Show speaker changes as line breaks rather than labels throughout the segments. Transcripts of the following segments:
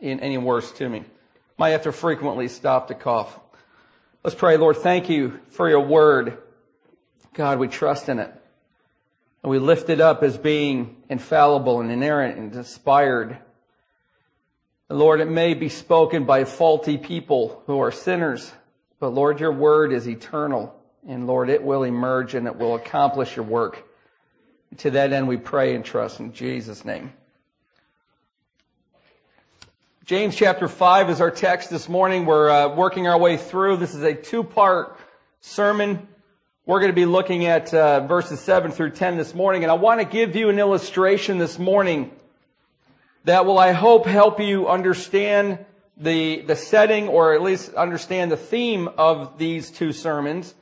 any worse to me. Might have to frequently stop to cough. Let's pray, Lord, thank you for your word. God, we trust in it. And we lift it up as being infallible and inerrant and inspired. And Lord, it may be spoken by faulty people who are sinners, but Lord, your word is eternal. And Lord, it will emerge and it will accomplish your work. To that end, we pray and trust in Jesus' name. James chapter 5 is our text this morning. We're uh, working our way through. This is a two-part sermon. We're going to be looking at uh, verses 7 through 10 this morning, and I want to give you an illustration this morning that will, I hope, help you understand the, the setting or at least understand the theme of these two sermons.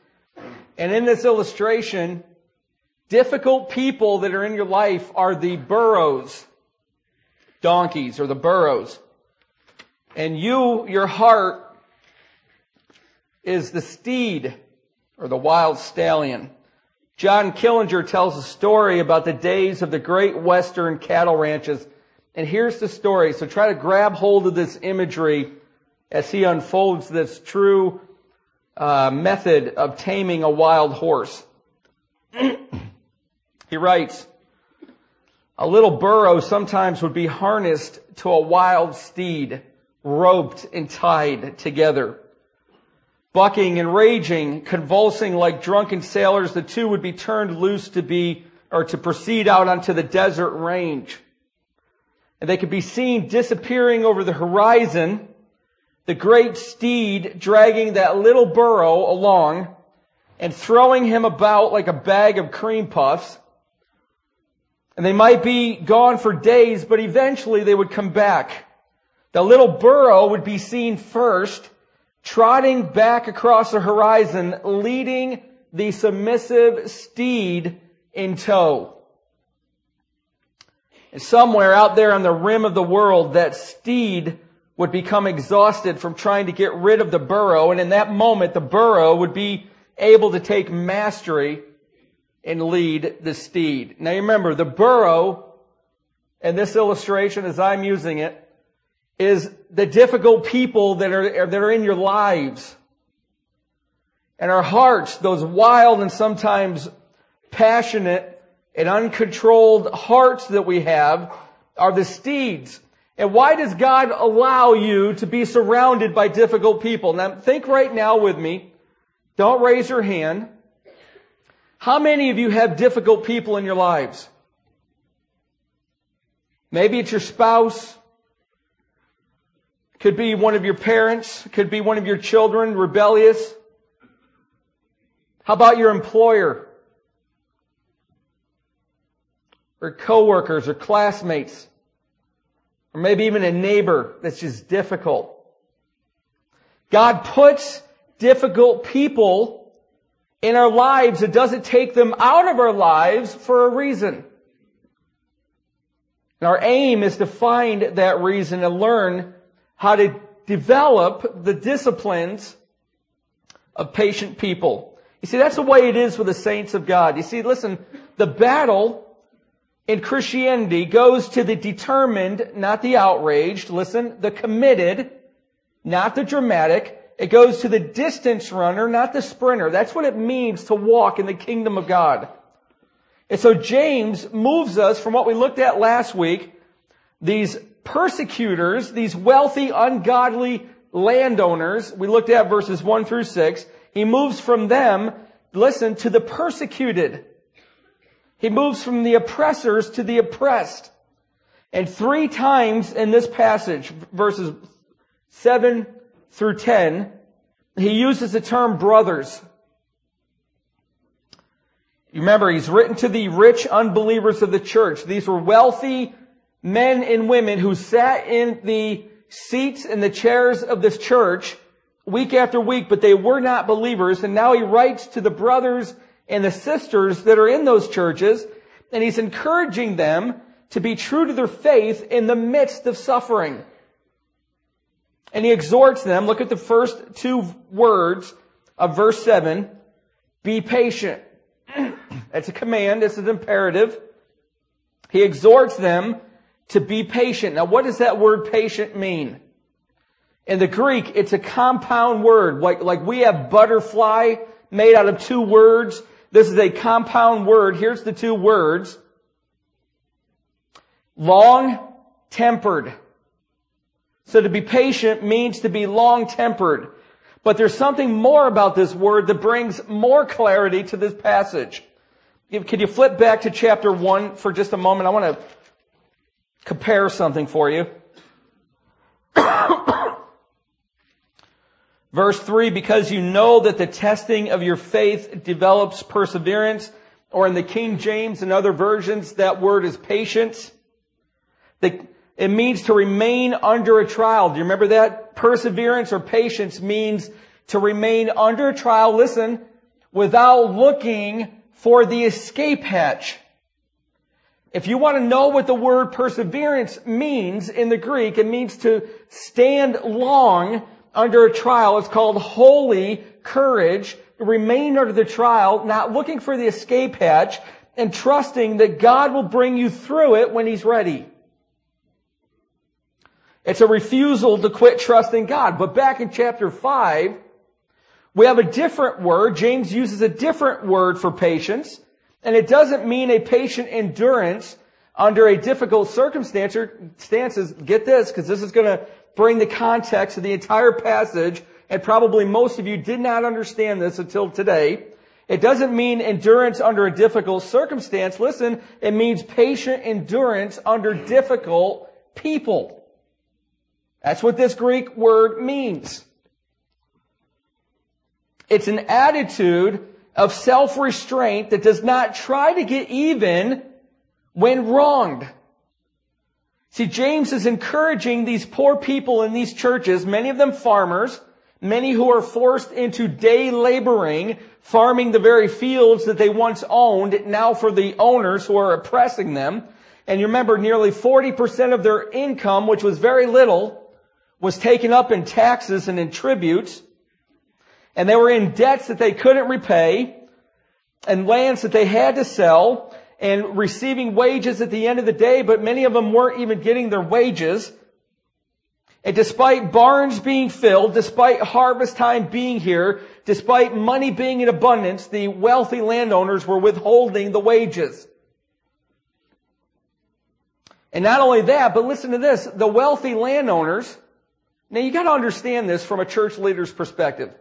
And in this illustration, difficult people that are in your life are the burros, donkeys or the burros. And you, your heart, is the steed or the wild stallion. John Killinger tells a story about the days of the great western cattle ranches. And here's the story. So try to grab hold of this imagery as he unfolds this true uh, method of taming a wild horse. he writes, a little burro sometimes would be harnessed to a wild steed roped and tied together. Bucking and raging, convulsing like drunken sailors, the two would be turned loose to be, or to proceed out onto the desert range. And they could be seen disappearing over the horizon, the great steed dragging that little burro along and throwing him about like a bag of cream puffs. And they might be gone for days, but eventually they would come back the little burro would be seen first, trotting back across the horizon, leading the submissive steed in tow. And somewhere out there on the rim of the world, that steed would become exhausted from trying to get rid of the burro, and in that moment, the burro would be able to take mastery and lead the steed. Now remember, the burro, in this illustration as I'm using it, is the difficult people that are, that are in your lives. And our hearts, those wild and sometimes passionate and uncontrolled hearts that we have are the steeds. And why does God allow you to be surrounded by difficult people? Now think right now with me. Don't raise your hand. How many of you have difficult people in your lives? Maybe it's your spouse. Could be one of your parents. Could be one of your children, rebellious. How about your employer? Or coworkers or classmates? Or maybe even a neighbor that's just difficult. God puts difficult people in our lives. It doesn't take them out of our lives for a reason. And our aim is to find that reason and learn how to develop the disciplines of patient people. You see, that's the way it is with the saints of God. You see, listen, the battle in Christianity goes to the determined, not the outraged. Listen, the committed, not the dramatic. It goes to the distance runner, not the sprinter. That's what it means to walk in the kingdom of God. And so James moves us from what we looked at last week, these persecutors, these wealthy, ungodly landowners, we looked at verses 1 through 6, he moves from them, listen, to the persecuted. He moves from the oppressors to the oppressed. And three times in this passage, verses 7 through 10, he uses the term brothers. You remember, he's written to the rich unbelievers of the church. These were wealthy, men and women who sat in the seats and the chairs of this church week after week, but they were not believers. And now he writes to the brothers and the sisters that are in those churches, and he's encouraging them to be true to their faith in the midst of suffering. And he exhorts them, look at the first two words of verse 7, be patient. It's a command, it's an imperative. He exhorts them to be patient. Now what does that word patient mean? In the Greek, it's a compound word. Like, like we have butterfly made out of two words. This is a compound word. Here's the two words. Long tempered. So to be patient means to be long tempered. But there's something more about this word that brings more clarity to this passage. Can you flip back to chapter 1 for just a moment? I want to compare something for you. Verse 3, because you know that the testing of your faith develops perseverance, or in the King James and other versions, that word is patience. It means to remain under a trial. Do you remember that? Perseverance or patience means to remain under trial, listen, without looking for the escape hatch. If you want to know what the word perseverance means in the Greek, it means to stand long under a trial. It's called holy courage. Remain under the trial, not looking for the escape hatch and trusting that God will bring you through it when He's ready. It's a refusal to quit trusting God. But back in chapter 5, we have a different word. James uses a different word for patience. And it doesn't mean a patient endurance under a difficult circumstances. Get this, because this is going to bring the context of the entire passage. And probably most of you did not understand this until today. It doesn't mean endurance under a difficult circumstance. Listen, it means patient endurance under difficult people. That's what this Greek word means. It's an attitude of self-restraint that does not try to get even when wronged. See, James is encouraging these poor people in these churches, many of them farmers, many who are forced into day laboring, farming the very fields that they once owned, now for the owners who are oppressing them. And you remember nearly 40% of their income, which was very little, was taken up in taxes and in tributes, and they were in debts that they couldn't repay, and lands that they had to sell, and receiving wages at the end of the day, but many of them weren't even getting their wages. And despite barns being filled, despite harvest time being here, despite money being in abundance, the wealthy landowners were withholding the wages. And not only that, but listen to this, the wealthy landowners now you gotta understand this from a church leader's perspective.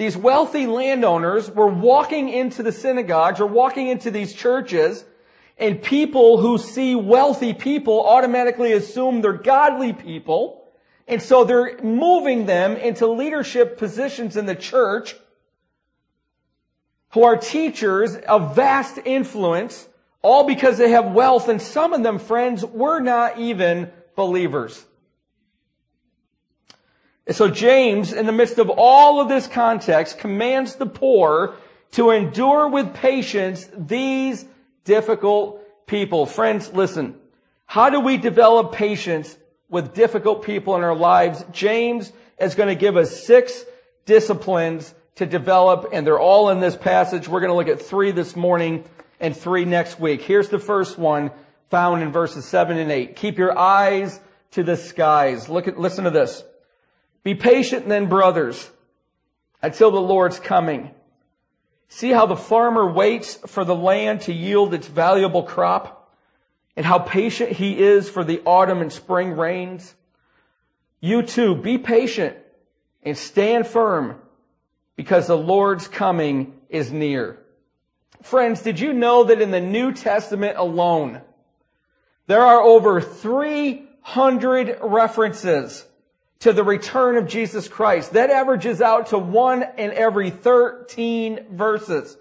These wealthy landowners were walking into the synagogues or walking into these churches and people who see wealthy people automatically assume they're godly people. And so they're moving them into leadership positions in the church who are teachers of vast influence, all because they have wealth. And some of them, friends, were not even believers. And so James, in the midst of all of this context, commands the poor to endure with patience these difficult people. Friends, listen. How do we develop patience with difficult people in our lives? James is going to give us six disciplines to develop, and they're all in this passage. We're going to look at three this morning and three next week. Here's the first one found in verses seven and eight. Keep your eyes to the skies. Look at, listen to this. Be patient then, brothers, until the Lord's coming. See how the farmer waits for the land to yield its valuable crop and how patient he is for the autumn and spring rains. You too, be patient and stand firm because the Lord's coming is near. Friends, did you know that in the New Testament alone, there are over 300 references to the return of Jesus Christ. That averages out to one in every 13 verses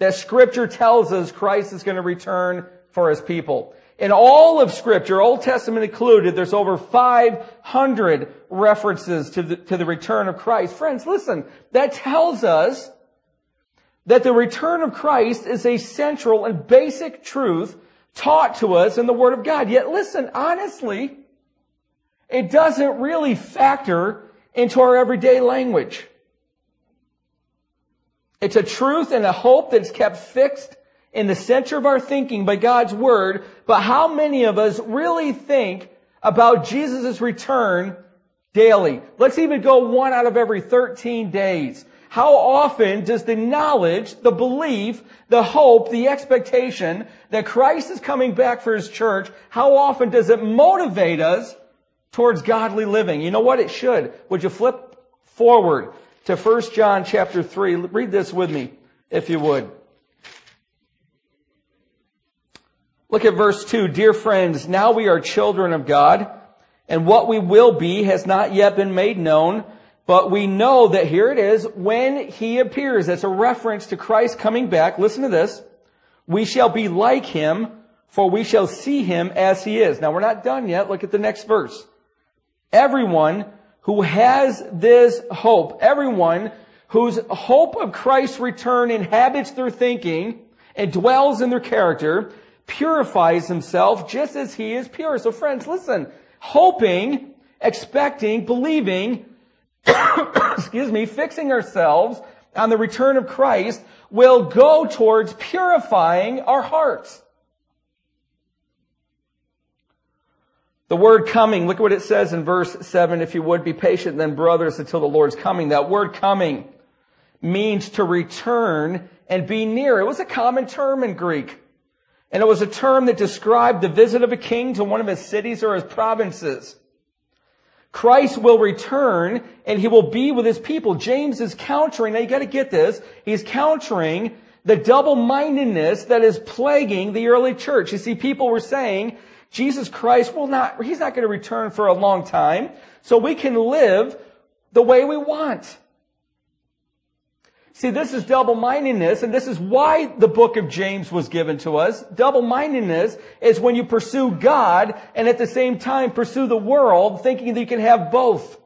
that scripture tells us Christ is going to return for his people. In all of scripture, Old Testament included, there's over 500 references to the, to the return of Christ. Friends, listen, that tells us that the return of Christ is a central and basic truth taught to us in the Word of God. Yet listen, honestly, it doesn't really factor into our everyday language. It's a truth and a hope that's kept fixed in the center of our thinking by God's Word, but how many of us really think about Jesus' return daily? Let's even go one out of every 13 days. How often does the knowledge, the belief, the hope, the expectation that Christ is coming back for His church, how often does it motivate us towards godly living? You know what? It should. Would you flip forward to 1 John chapter 3? Read this with me, if you would. Look at verse 2. Dear friends, now we are children of God, and what we will be has not yet been made known, but we know that here it is, when he appears, that's a reference to Christ coming back. Listen to this. We shall be like him, for we shall see him as he is. Now we're not done yet. Look at the next verse. Everyone who has this hope, everyone whose hope of Christ's return inhabits their thinking and dwells in their character, purifies himself just as he is pure. So friends, listen, hoping, expecting, believing, excuse me, fixing ourselves on the return of Christ will go towards purifying our hearts. The word coming, look at what it says in verse 7. If you would be patient then brothers until the Lord's coming. That word coming means to return and be near. It was a common term in Greek. And it was a term that described the visit of a king to one of his cities or his provinces. Christ will return and he will be with his people. James is countering, now you gotta get this, he's countering the double-mindedness that is plaguing the early church. You see, people were saying, Jesus Christ will not, he's not gonna return for a long time, so we can live the way we want. See, this is double-mindedness, and this is why the book of James was given to us. Double-mindedness is when you pursue God and at the same time pursue the world, thinking that you can have both.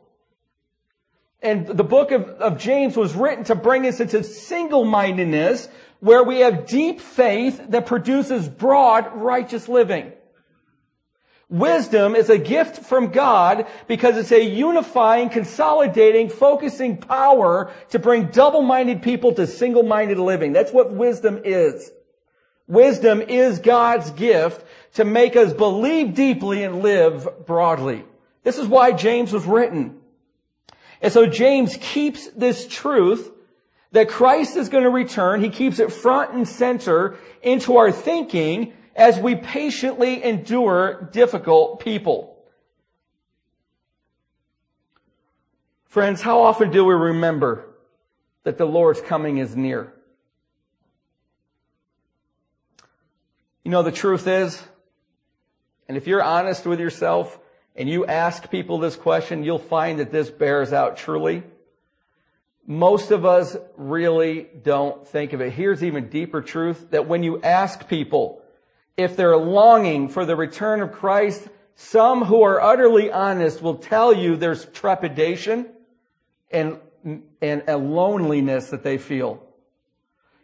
And the book of, of James was written to bring us into single-mindedness, where we have deep faith that produces broad, righteous living. Wisdom is a gift from God because it's a unifying, consolidating, focusing power to bring double-minded people to single-minded living. That's what wisdom is. Wisdom is God's gift to make us believe deeply and live broadly. This is why James was written. And so James keeps this truth that Christ is going to return. He keeps it front and center into our thinking as we patiently endure difficult people. Friends, how often do we remember that the Lord's coming is near? You know, the truth is, and if you're honest with yourself and you ask people this question, you'll find that this bears out truly. Most of us really don't think of it. Here's even deeper truth that when you ask people, if they're longing for the return of Christ, some who are utterly honest will tell you there's trepidation and, and a loneliness that they feel.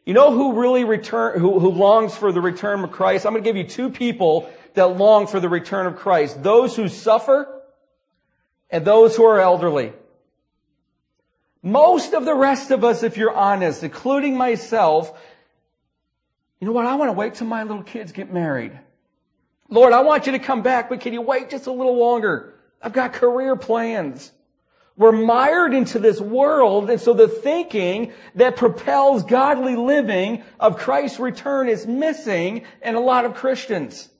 You know who really return, who, who longs for the return of Christ? I'm going to give you two people that long for the return of Christ. Those who suffer and those who are elderly. Most of the rest of us, if you're honest, including myself, you know what? I want to wait till my little kids get married. Lord, I want you to come back, but can you wait just a little longer? I've got career plans. We're mired into this world, and so the thinking that propels godly living of Christ's return is missing in a lot of Christians.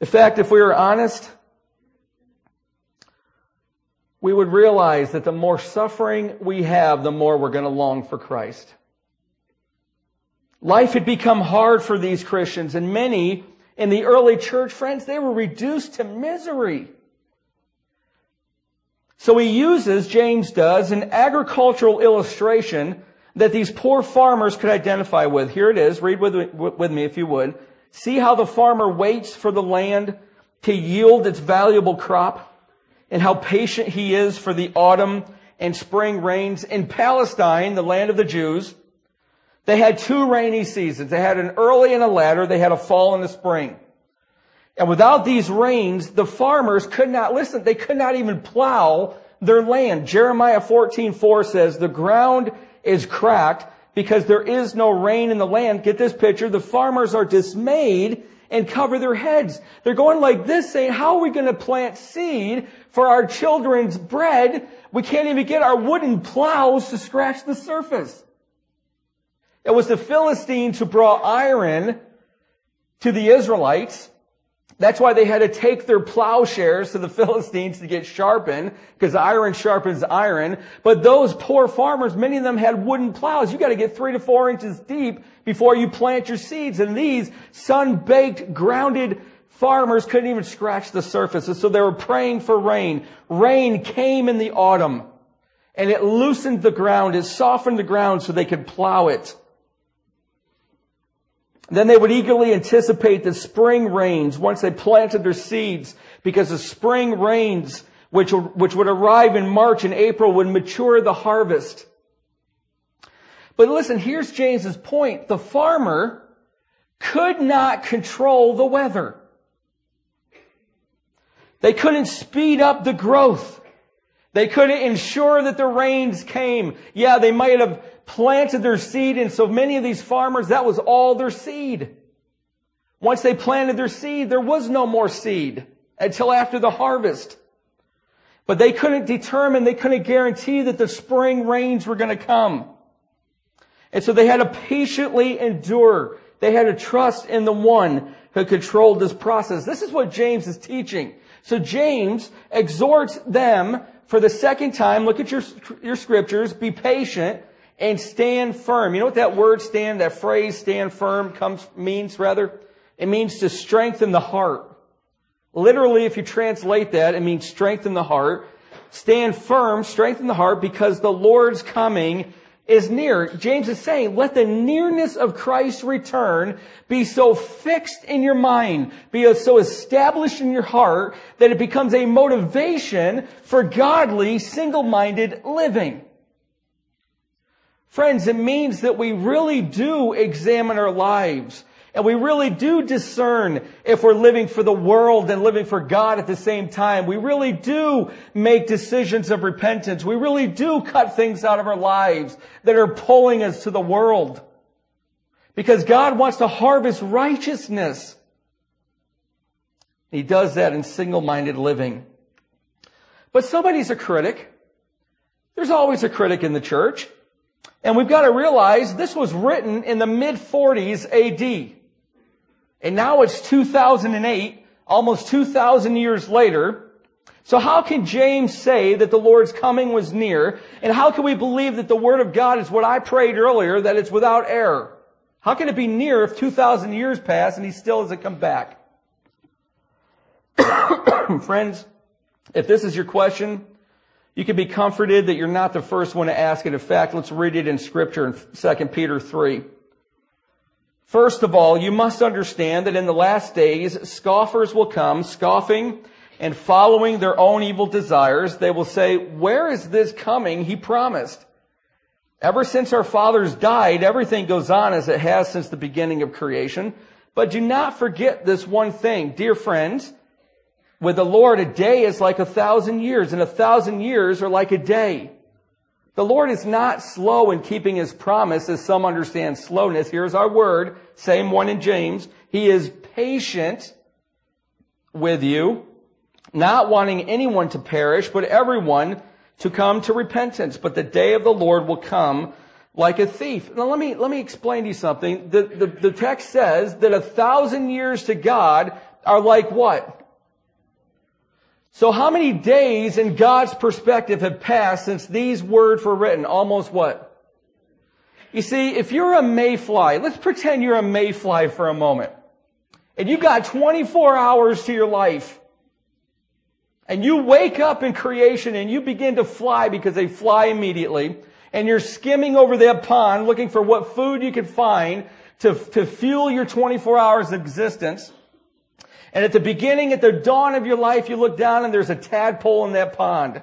In fact, if we were honest, we would realize that the more suffering we have, the more we're going to long for Christ. Life had become hard for these Christians and many in the early church, friends, they were reduced to misery. So he uses, James does, an agricultural illustration that these poor farmers could identify with. Here it is. Read with, with me if you would. See how the farmer waits for the land to yield its valuable crop and how patient he is for the autumn and spring rains. In Palestine, the land of the Jews, they had two rainy seasons. They had an early and a latter. They had a fall and a spring. And without these rains, the farmers could not, listen, they could not even plow their land. Jeremiah 14, 4 says, the ground is cracked because there is no rain in the land. Get this picture. The farmers are dismayed and cover their heads. They're going like this saying, how are we going to plant seed for our children's bread? We can't even get our wooden plows to scratch the surface. It was the Philistines who brought iron to the Israelites. That's why they had to take their plowshares to the Philistines to get sharpened, because iron sharpens iron. But those poor farmers, many of them had wooden plows. You gotta get three to four inches deep before you plant your seeds. And these sun-baked, grounded farmers couldn't even scratch the surface. And so they were praying for rain. Rain came in the autumn. And it loosened the ground, it softened the ground so they could plow it. Then they would eagerly anticipate the spring rains once they planted their seeds because the spring rains, which, which would arrive in March and April, would mature the harvest. But listen, here's James's point. The farmer could not control the weather. They couldn't speed up the growth. They couldn't ensure that the rains came. Yeah, they might have planted their seed, and so many of these farmers, that was all their seed. Once they planted their seed, there was no more seed until after the harvest. But they couldn't determine, they couldn't guarantee that the spring rains were going to come. And so they had to patiently endure. They had to trust in the one who controlled this process. This is what James is teaching. So James exhorts them for the second time, look at your, your scriptures, be patient, and stand firm. You know what that word stand, that phrase stand firm comes, means rather? It means to strengthen the heart. Literally, if you translate that, it means strengthen the heart. Stand firm, strengthen the heart because the Lord's coming is near. James is saying, let the nearness of Christ's return be so fixed in your mind, be so established in your heart that it becomes a motivation for godly, single-minded living. Friends, it means that we really do examine our lives and we really do discern if we're living for the world and living for God at the same time. We really do make decisions of repentance. We really do cut things out of our lives that are pulling us to the world. Because God wants to harvest righteousness. He does that in single-minded living. But somebody's a critic. There's always a critic in the church. And we've got to realize this was written in the mid 40s AD. And now it's 2008, almost 2,000 years later. So how can James say that the Lord's coming was near? And how can we believe that the Word of God is what I prayed earlier, that it's without error? How can it be near if 2,000 years pass and He still hasn't come back? Friends, if this is your question, you can be comforted that you're not the first one to ask it. In fact, let's read it in scripture in 2 Peter 3. First of all, you must understand that in the last days, scoffers will come, scoffing and following their own evil desires. They will say, where is this coming he promised? Ever since our fathers died, everything goes on as it has since the beginning of creation. But do not forget this one thing, dear friends. With the Lord, a day is like a thousand years, and a thousand years are like a day. The Lord is not slow in keeping his promise, as some understand slowness. Here's our word, same one in James. He is patient with you, not wanting anyone to perish, but everyone to come to repentance. But the day of the Lord will come like a thief. Now let me, let me explain to you something. The, the, the text says that a thousand years to God are like what? So how many days in God's perspective have passed since these words were written? Almost what? You see, if you're a mayfly, let's pretend you're a mayfly for a moment. And you got 24 hours to your life. And you wake up in creation and you begin to fly because they fly immediately. And you're skimming over that pond looking for what food you can find to, to fuel your 24 hours of existence. And at the beginning, at the dawn of your life, you look down and there's a tadpole in that pond.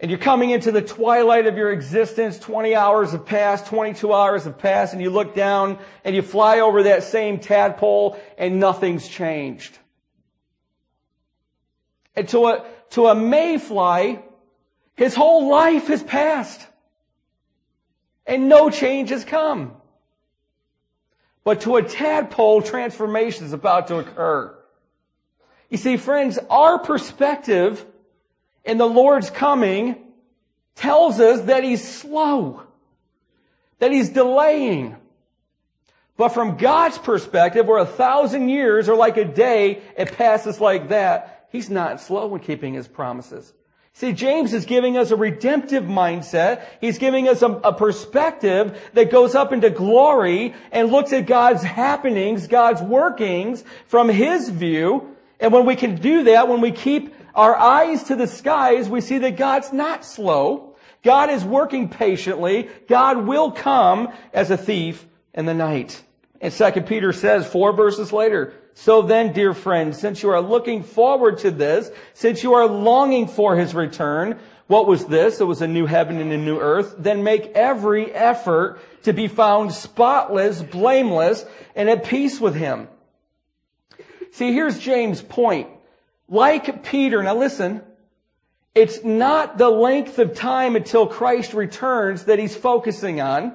And you're coming into the twilight of your existence. 20 hours have passed, 22 hours have passed, and you look down and you fly over that same tadpole and nothing's changed. And to a, to a mayfly, His whole life has passed. And no change has come. But to a tadpole, transformation is about to occur. You see, friends, our perspective in the Lord's coming tells us that He's slow, that He's delaying. But from God's perspective, where a thousand years are like a day, it passes like that, He's not slow in keeping His promises. See, James is giving us a redemptive mindset. He's giving us a, a, perspective that goes up into glory and looks at God's happenings, God's workings from His view. And when we can do that, when we keep our eyes to the skies, we see that God's not slow. God is working patiently. God will come as a thief in the night. And second Peter says four verses later, so then, dear friends, since you are looking forward to this, since you are longing for his return, what was this? It was a new heaven and a new earth. Then make every effort to be found spotless, blameless, and at peace with him. See, here's James' point. Like Peter, now listen, it's not the length of time until Christ returns that he's focusing on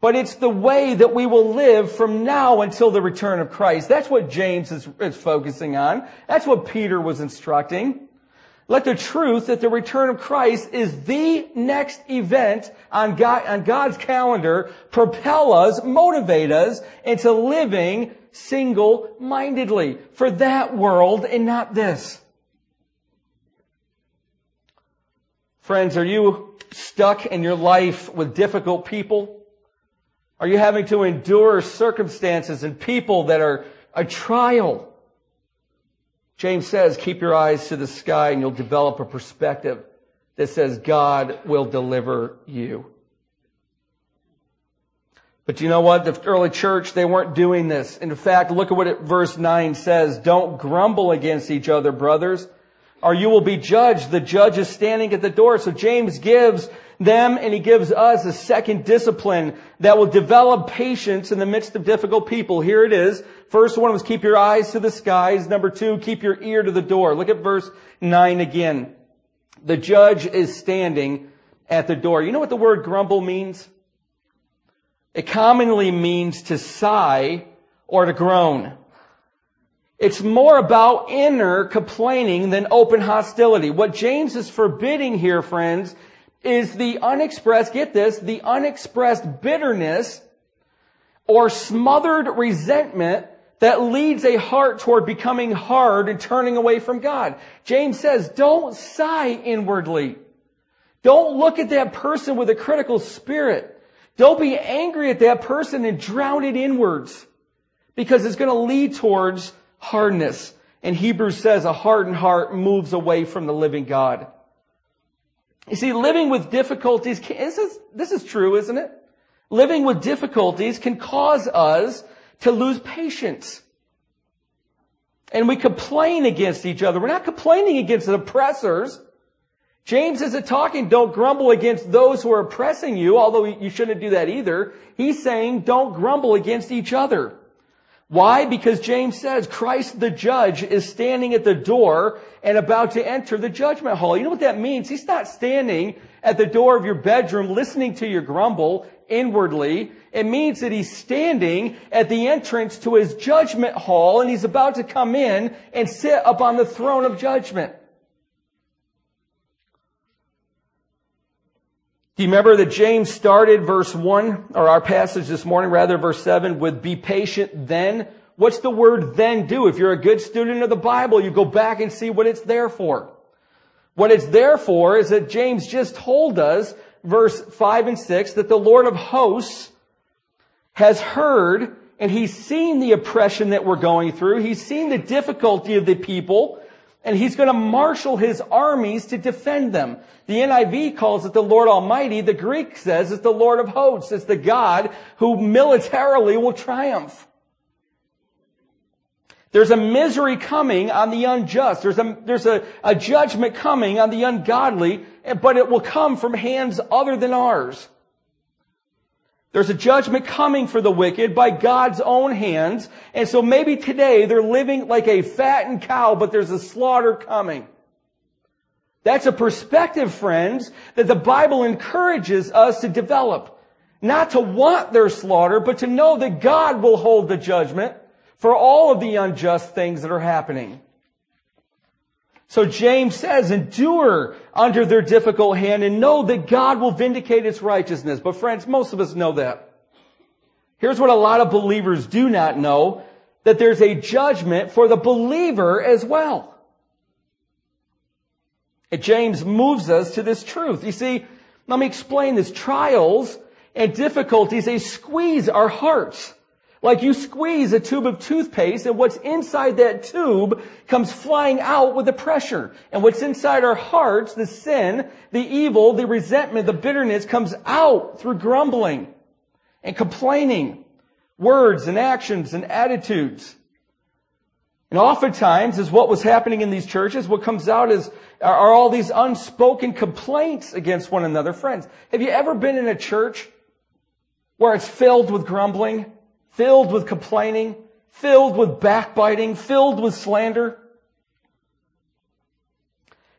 but it's the way that we will live from now until the return of Christ. That's what James is, is, focusing on. That's what Peter was instructing. Let the truth that the return of Christ is the next event on, God, on God's calendar propel us, motivate us into living single-mindedly for that world and not this. Friends, are you stuck in your life with difficult people? Are you having to endure circumstances and people that are a trial? James says, keep your eyes to the sky and you'll develop a perspective that says God will deliver you. But you know what? The early church, they weren't doing this. In fact, look at what it, verse 9 says. Don't grumble against each other, brothers, or you will be judged. The judge is standing at the door. So James gives them and he gives us a second discipline that will develop patience in the midst of difficult people. Here it is. First one was keep your eyes to the skies. Number two, keep your ear to the door. Look at verse nine again. The judge is standing at the door. You know what the word grumble means? It commonly means to sigh or to groan. It's more about inner complaining than open hostility. What James is forbidding here, friends, is the unexpressed, get this, the unexpressed bitterness or smothered resentment that leads a heart toward becoming hard and turning away from God. James says, don't sigh inwardly. Don't look at that person with a critical spirit. Don't be angry at that person and drown it inwards because it's going to lead towards hardness. And Hebrews says a hardened heart moves away from the living God. You see, living with difficulties, this is, this is true, isn't it? Living with difficulties can cause us to lose patience. And we complain against each other. We're not complaining against the oppressors. James isn't talking, don't grumble against those who are oppressing you, although you shouldn't do that either. He's saying, don't grumble against each other. Why? Because James says Christ the judge is standing at the door and about to enter the judgment hall. You know what that means? He's not standing at the door of your bedroom listening to your grumble inwardly. It means that he's standing at the entrance to his judgment hall and he's about to come in and sit upon the throne of judgment. Do you remember that James started verse 1, or our passage this morning, rather, verse 7, with be patient then? What's the word then do? If you're a good student of the Bible, you go back and see what it's there for. What it's there for is that James just told us, verse 5 and 6, that the Lord of hosts has heard and he's seen the oppression that we're going through. He's seen the difficulty of the people and he's going to marshal his armies to defend them. The NIV calls it the Lord Almighty. The Greek says it's the Lord of hosts. It's the God who militarily will triumph. There's a misery coming on the unjust. There's a, there's a, a judgment coming on the ungodly, but it will come from hands other than ours. There's a judgment coming for the wicked by God's own hands. And so maybe today they're living like a fattened cow, but there's a slaughter coming. That's a perspective, friends, that the Bible encourages us to develop. Not to want their slaughter, but to know that God will hold the judgment for all of the unjust things that are happening. So James says, endure under their difficult hand and know that God will vindicate its righteousness. But friends, most of us know that. Here's what a lot of believers do not know, that there's a judgment for the believer as well. And James moves us to this truth. You see, let me explain this. Trials and difficulties, they squeeze our hearts. Like you squeeze a tube of toothpaste and what's inside that tube comes flying out with the pressure. And what's inside our hearts, the sin, the evil, the resentment, the bitterness comes out through grumbling and complaining, words and actions and attitudes. And oftentimes is what was happening in these churches, what comes out is, are all these unspoken complaints against one another. Friends, have you ever been in a church where it's filled with grumbling? Filled with complaining, filled with backbiting, filled with slander.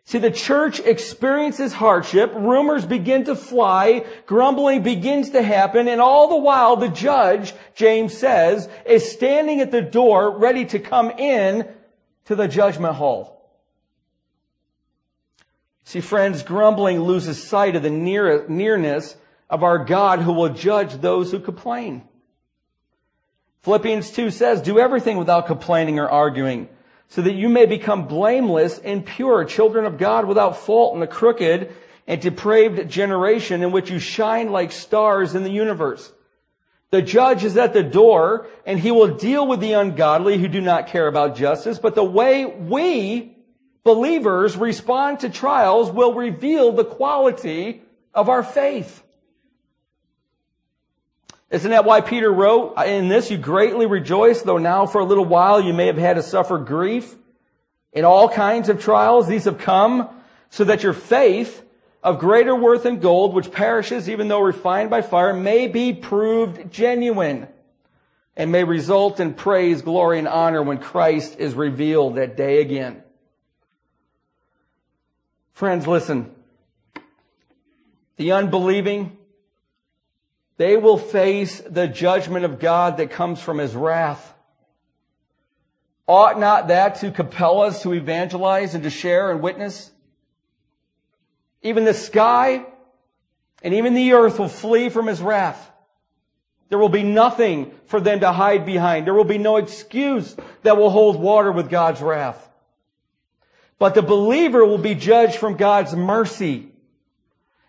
See, the church experiences hardship, rumors begin to fly, grumbling begins to happen, and all the while the judge, James says, is standing at the door ready to come in to the judgment hall. See, friends, grumbling loses sight of the near, nearness of our God who will judge those who complain. Philippians 2 says, do everything without complaining or arguing, so that you may become blameless and pure, children of God without fault in a crooked and depraved generation in which you shine like stars in the universe. The judge is at the door and he will deal with the ungodly who do not care about justice, but the way we believers respond to trials will reveal the quality of our faith. Isn't that why Peter wrote, in this you greatly rejoice, though now for a little while you may have had to suffer grief in all kinds of trials. These have come so that your faith of greater worth than gold, which perishes even though refined by fire, may be proved genuine and may result in praise, glory, and honor when Christ is revealed that day again. Friends, listen. The unbelieving, they will face the judgment of God that comes from His wrath. Ought not that to compel us to evangelize and to share and witness? Even the sky and even the earth will flee from His wrath. There will be nothing for them to hide behind. There will be no excuse that will hold water with God's wrath. But the believer will be judged from God's mercy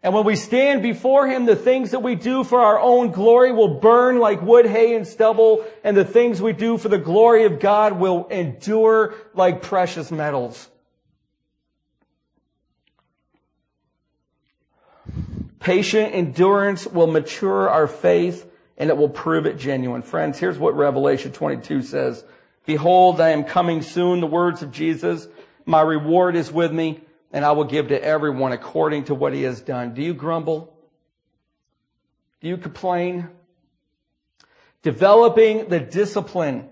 and when we stand before Him, the things that we do for our own glory will burn like wood, hay, and stubble, and the things we do for the glory of God will endure like precious metals. Patient endurance will mature our faith and it will prove it genuine. Friends, here's what Revelation 22 says. Behold, I am coming soon, the words of Jesus. My reward is with me and I will give to everyone according to what he has done. Do you grumble? Do you complain? Developing the discipline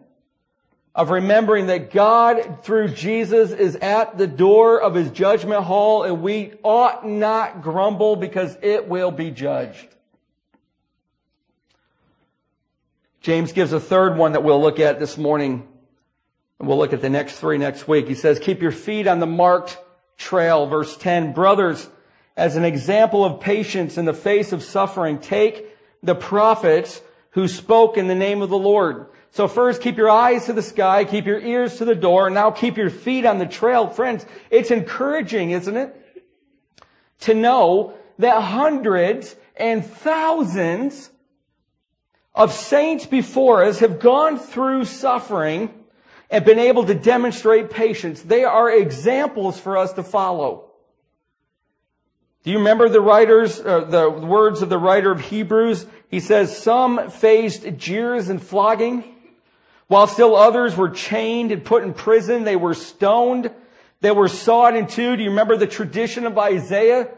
of remembering that God through Jesus is at the door of his judgment hall and we ought not grumble because it will be judged. James gives a third one that we'll look at this morning. And we'll look at the next three next week. He says, keep your feet on the marked trail. Verse 10, brothers, as an example of patience in the face of suffering, take the prophets who spoke in the name of the Lord. So first keep your eyes to the sky, keep your ears to the door, and now keep your feet on the trail. Friends, it's encouraging, isn't it? To know that hundreds and thousands of saints before us have gone through suffering and been able to demonstrate patience. They are examples for us to follow. Do you remember the writers, uh, the words of the writer of Hebrews? He says, some faced jeers and flogging, while still others were chained and put in prison. They were stoned. They were sawed in two. Do you remember the tradition of Isaiah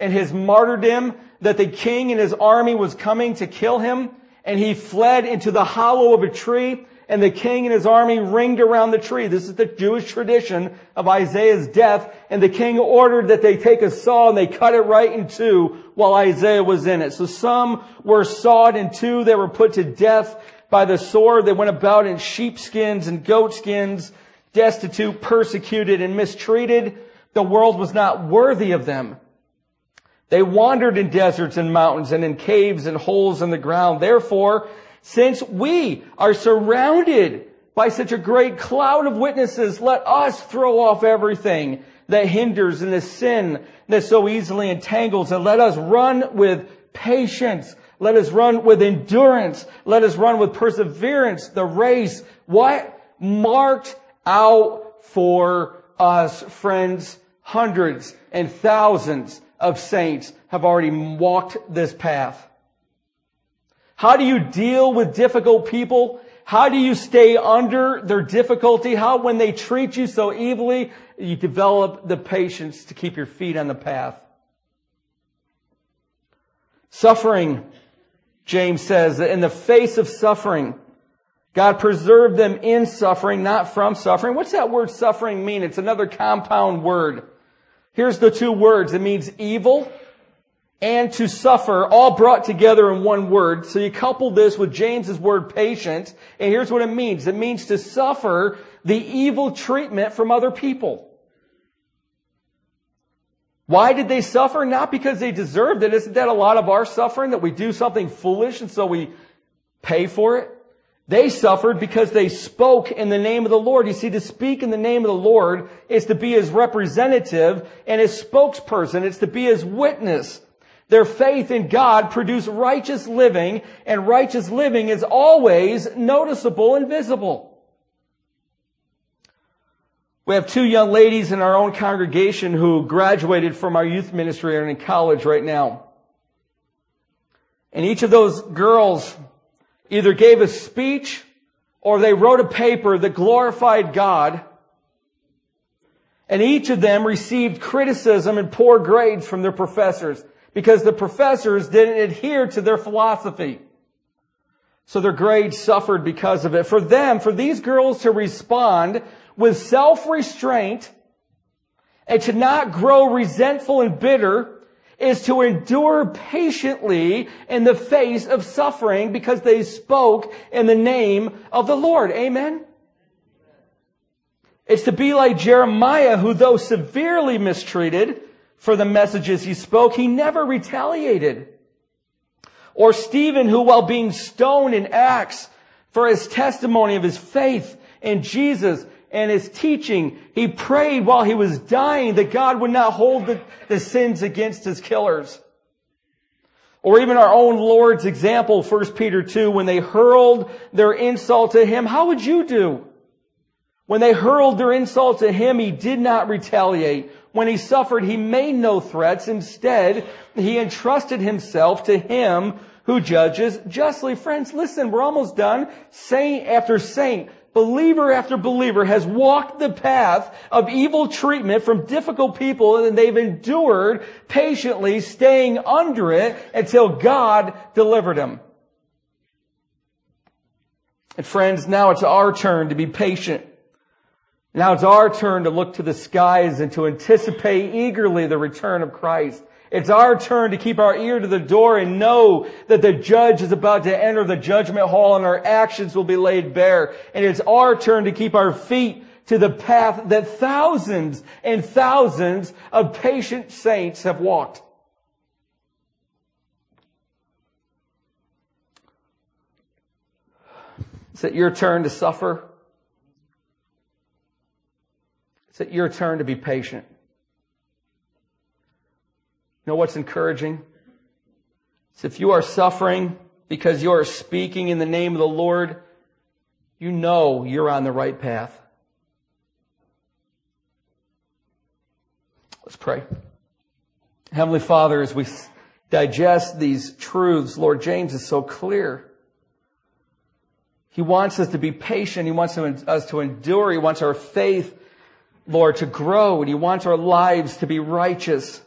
and his martyrdom that the king and his army was coming to kill him? And he fled into the hollow of a tree and the king and his army ringed around the tree. This is the Jewish tradition of Isaiah's death. And the king ordered that they take a saw and they cut it right in two while Isaiah was in it. So some were sawed in two. They were put to death by the sword. They went about in sheepskins and goatskins, destitute, persecuted, and mistreated. The world was not worthy of them. They wandered in deserts and mountains and in caves and holes in the ground. Therefore, since we are surrounded by such a great cloud of witnesses, let us throw off everything that hinders and the sin that so easily entangles and let us run with patience. Let us run with endurance. Let us run with perseverance the race. What? Marked out for us, friends. Hundreds and thousands of saints have already walked this path. How do you deal with difficult people? How do you stay under their difficulty? How, when they treat you so evilly, you develop the patience to keep your feet on the path? Suffering, James says, that in the face of suffering, God preserved them in suffering, not from suffering. What's that word suffering mean? It's another compound word. Here's the two words. It means evil and to suffer, all brought together in one word. So you couple this with James's word patient, and here's what it means. It means to suffer the evil treatment from other people. Why did they suffer? Not because they deserved it. Isn't that a lot of our suffering that we do something foolish and so we pay for it? They suffered because they spoke in the name of the Lord. You see, to speak in the name of the Lord is to be his representative and his spokesperson. It's to be his witness. Their faith in God produced righteous living, and righteous living is always noticeable and visible. We have two young ladies in our own congregation who graduated from our youth ministry and are in college right now. And each of those girls either gave a speech or they wrote a paper that glorified God. And each of them received criticism and poor grades from their professors because the professors didn't adhere to their philosophy. So their grades suffered because of it. For them, for these girls to respond with self-restraint and to not grow resentful and bitter is to endure patiently in the face of suffering because they spoke in the name of the Lord. Amen? It's to be like Jeremiah, who though severely mistreated for the messages he spoke, he never retaliated. Or Stephen, who while being stoned in Acts for his testimony of his faith in Jesus, and his teaching, he prayed while he was dying that God would not hold the, the sins against his killers. Or even our own Lord's example, 1 Peter 2, when they hurled their insult to him, how would you do? When they hurled their insult to him, he did not retaliate. When he suffered, he made no threats. Instead, he entrusted himself to him who judges justly. Friends, listen, we're almost done. Saint after saint believer after believer has walked the path of evil treatment from difficult people and they've endured patiently staying under it until God delivered them. And friends, now it's our turn to be patient. Now it's our turn to look to the skies and to anticipate eagerly the return of Christ. It's our turn to keep our ear to the door and know that the judge is about to enter the judgment hall and our actions will be laid bare. And it's our turn to keep our feet to the path that thousands and thousands of patient saints have walked. Is it your turn to suffer? It your turn to be patient? You know what's encouraging? It's if you are suffering because you are speaking in the name of the Lord, you know you're on the right path. Let's pray. Heavenly Father, as we digest these truths, Lord James is so clear. He wants us to be patient. He wants us to endure. He wants our faith, Lord, to grow. And He wants our lives to be righteous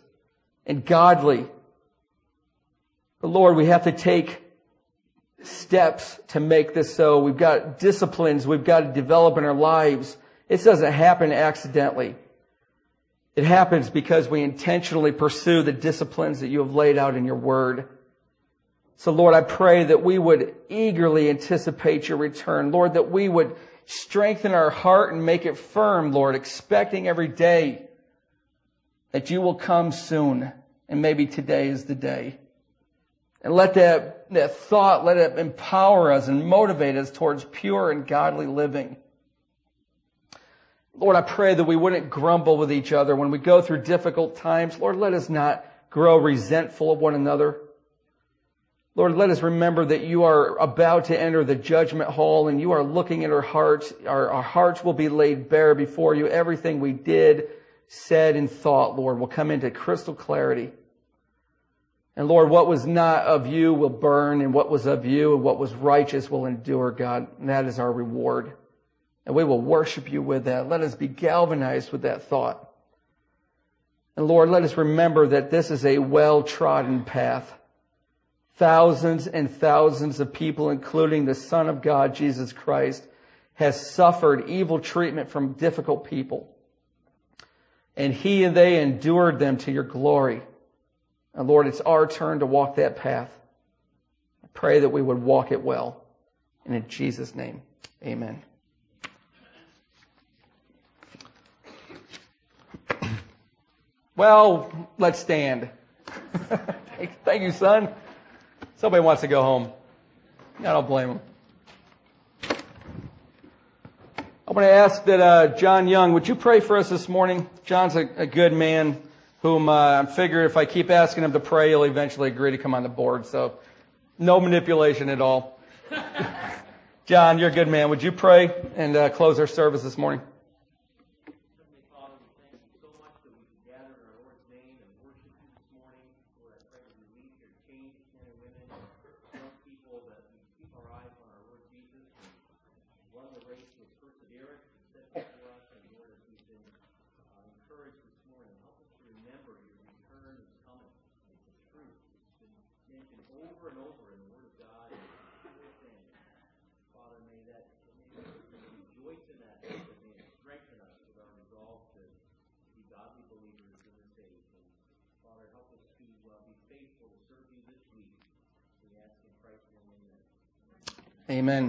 and godly. But Lord, we have to take steps to make this so. We've got disciplines we've got to develop in our lives. It doesn't happen accidentally. It happens because we intentionally pursue the disciplines that you have laid out in your word. So Lord, I pray that we would eagerly anticipate your return. Lord, that we would strengthen our heart and make it firm, Lord, expecting every day that you will come soon. And maybe today is the day. And let that, that thought, let it empower us and motivate us towards pure and godly living. Lord, I pray that we wouldn't grumble with each other when we go through difficult times. Lord, let us not grow resentful of one another. Lord, let us remember that you are about to enter the judgment hall and you are looking at our hearts. Our, our, hearts will be laid bare before you. Everything we did, said, and thought, Lord, will come into crystal clarity. And Lord, what was not of you will burn and what was of you and what was righteous will endure, God. And that is our reward. And we will worship you with that. Let us be galvanized with that thought. And Lord, let us remember that this is a well-trodden path. Thousands and thousands of people, including the Son of God, Jesus Christ, has suffered evil treatment from difficult people. And he and they endured them to your glory. And Lord, it's our turn to walk that path. I pray that we would walk it well. And in Jesus' name, amen. Well, let's stand. Thank you, son. Somebody wants to go home. I don't blame them. I want to ask that uh, John Young, would you pray for us this morning? John's a, a good man whom uh, I figure if I keep asking him to pray, he'll eventually agree to come on the board. So no manipulation at all. John, you're a good man. Would you pray and uh, close our service this morning? Amen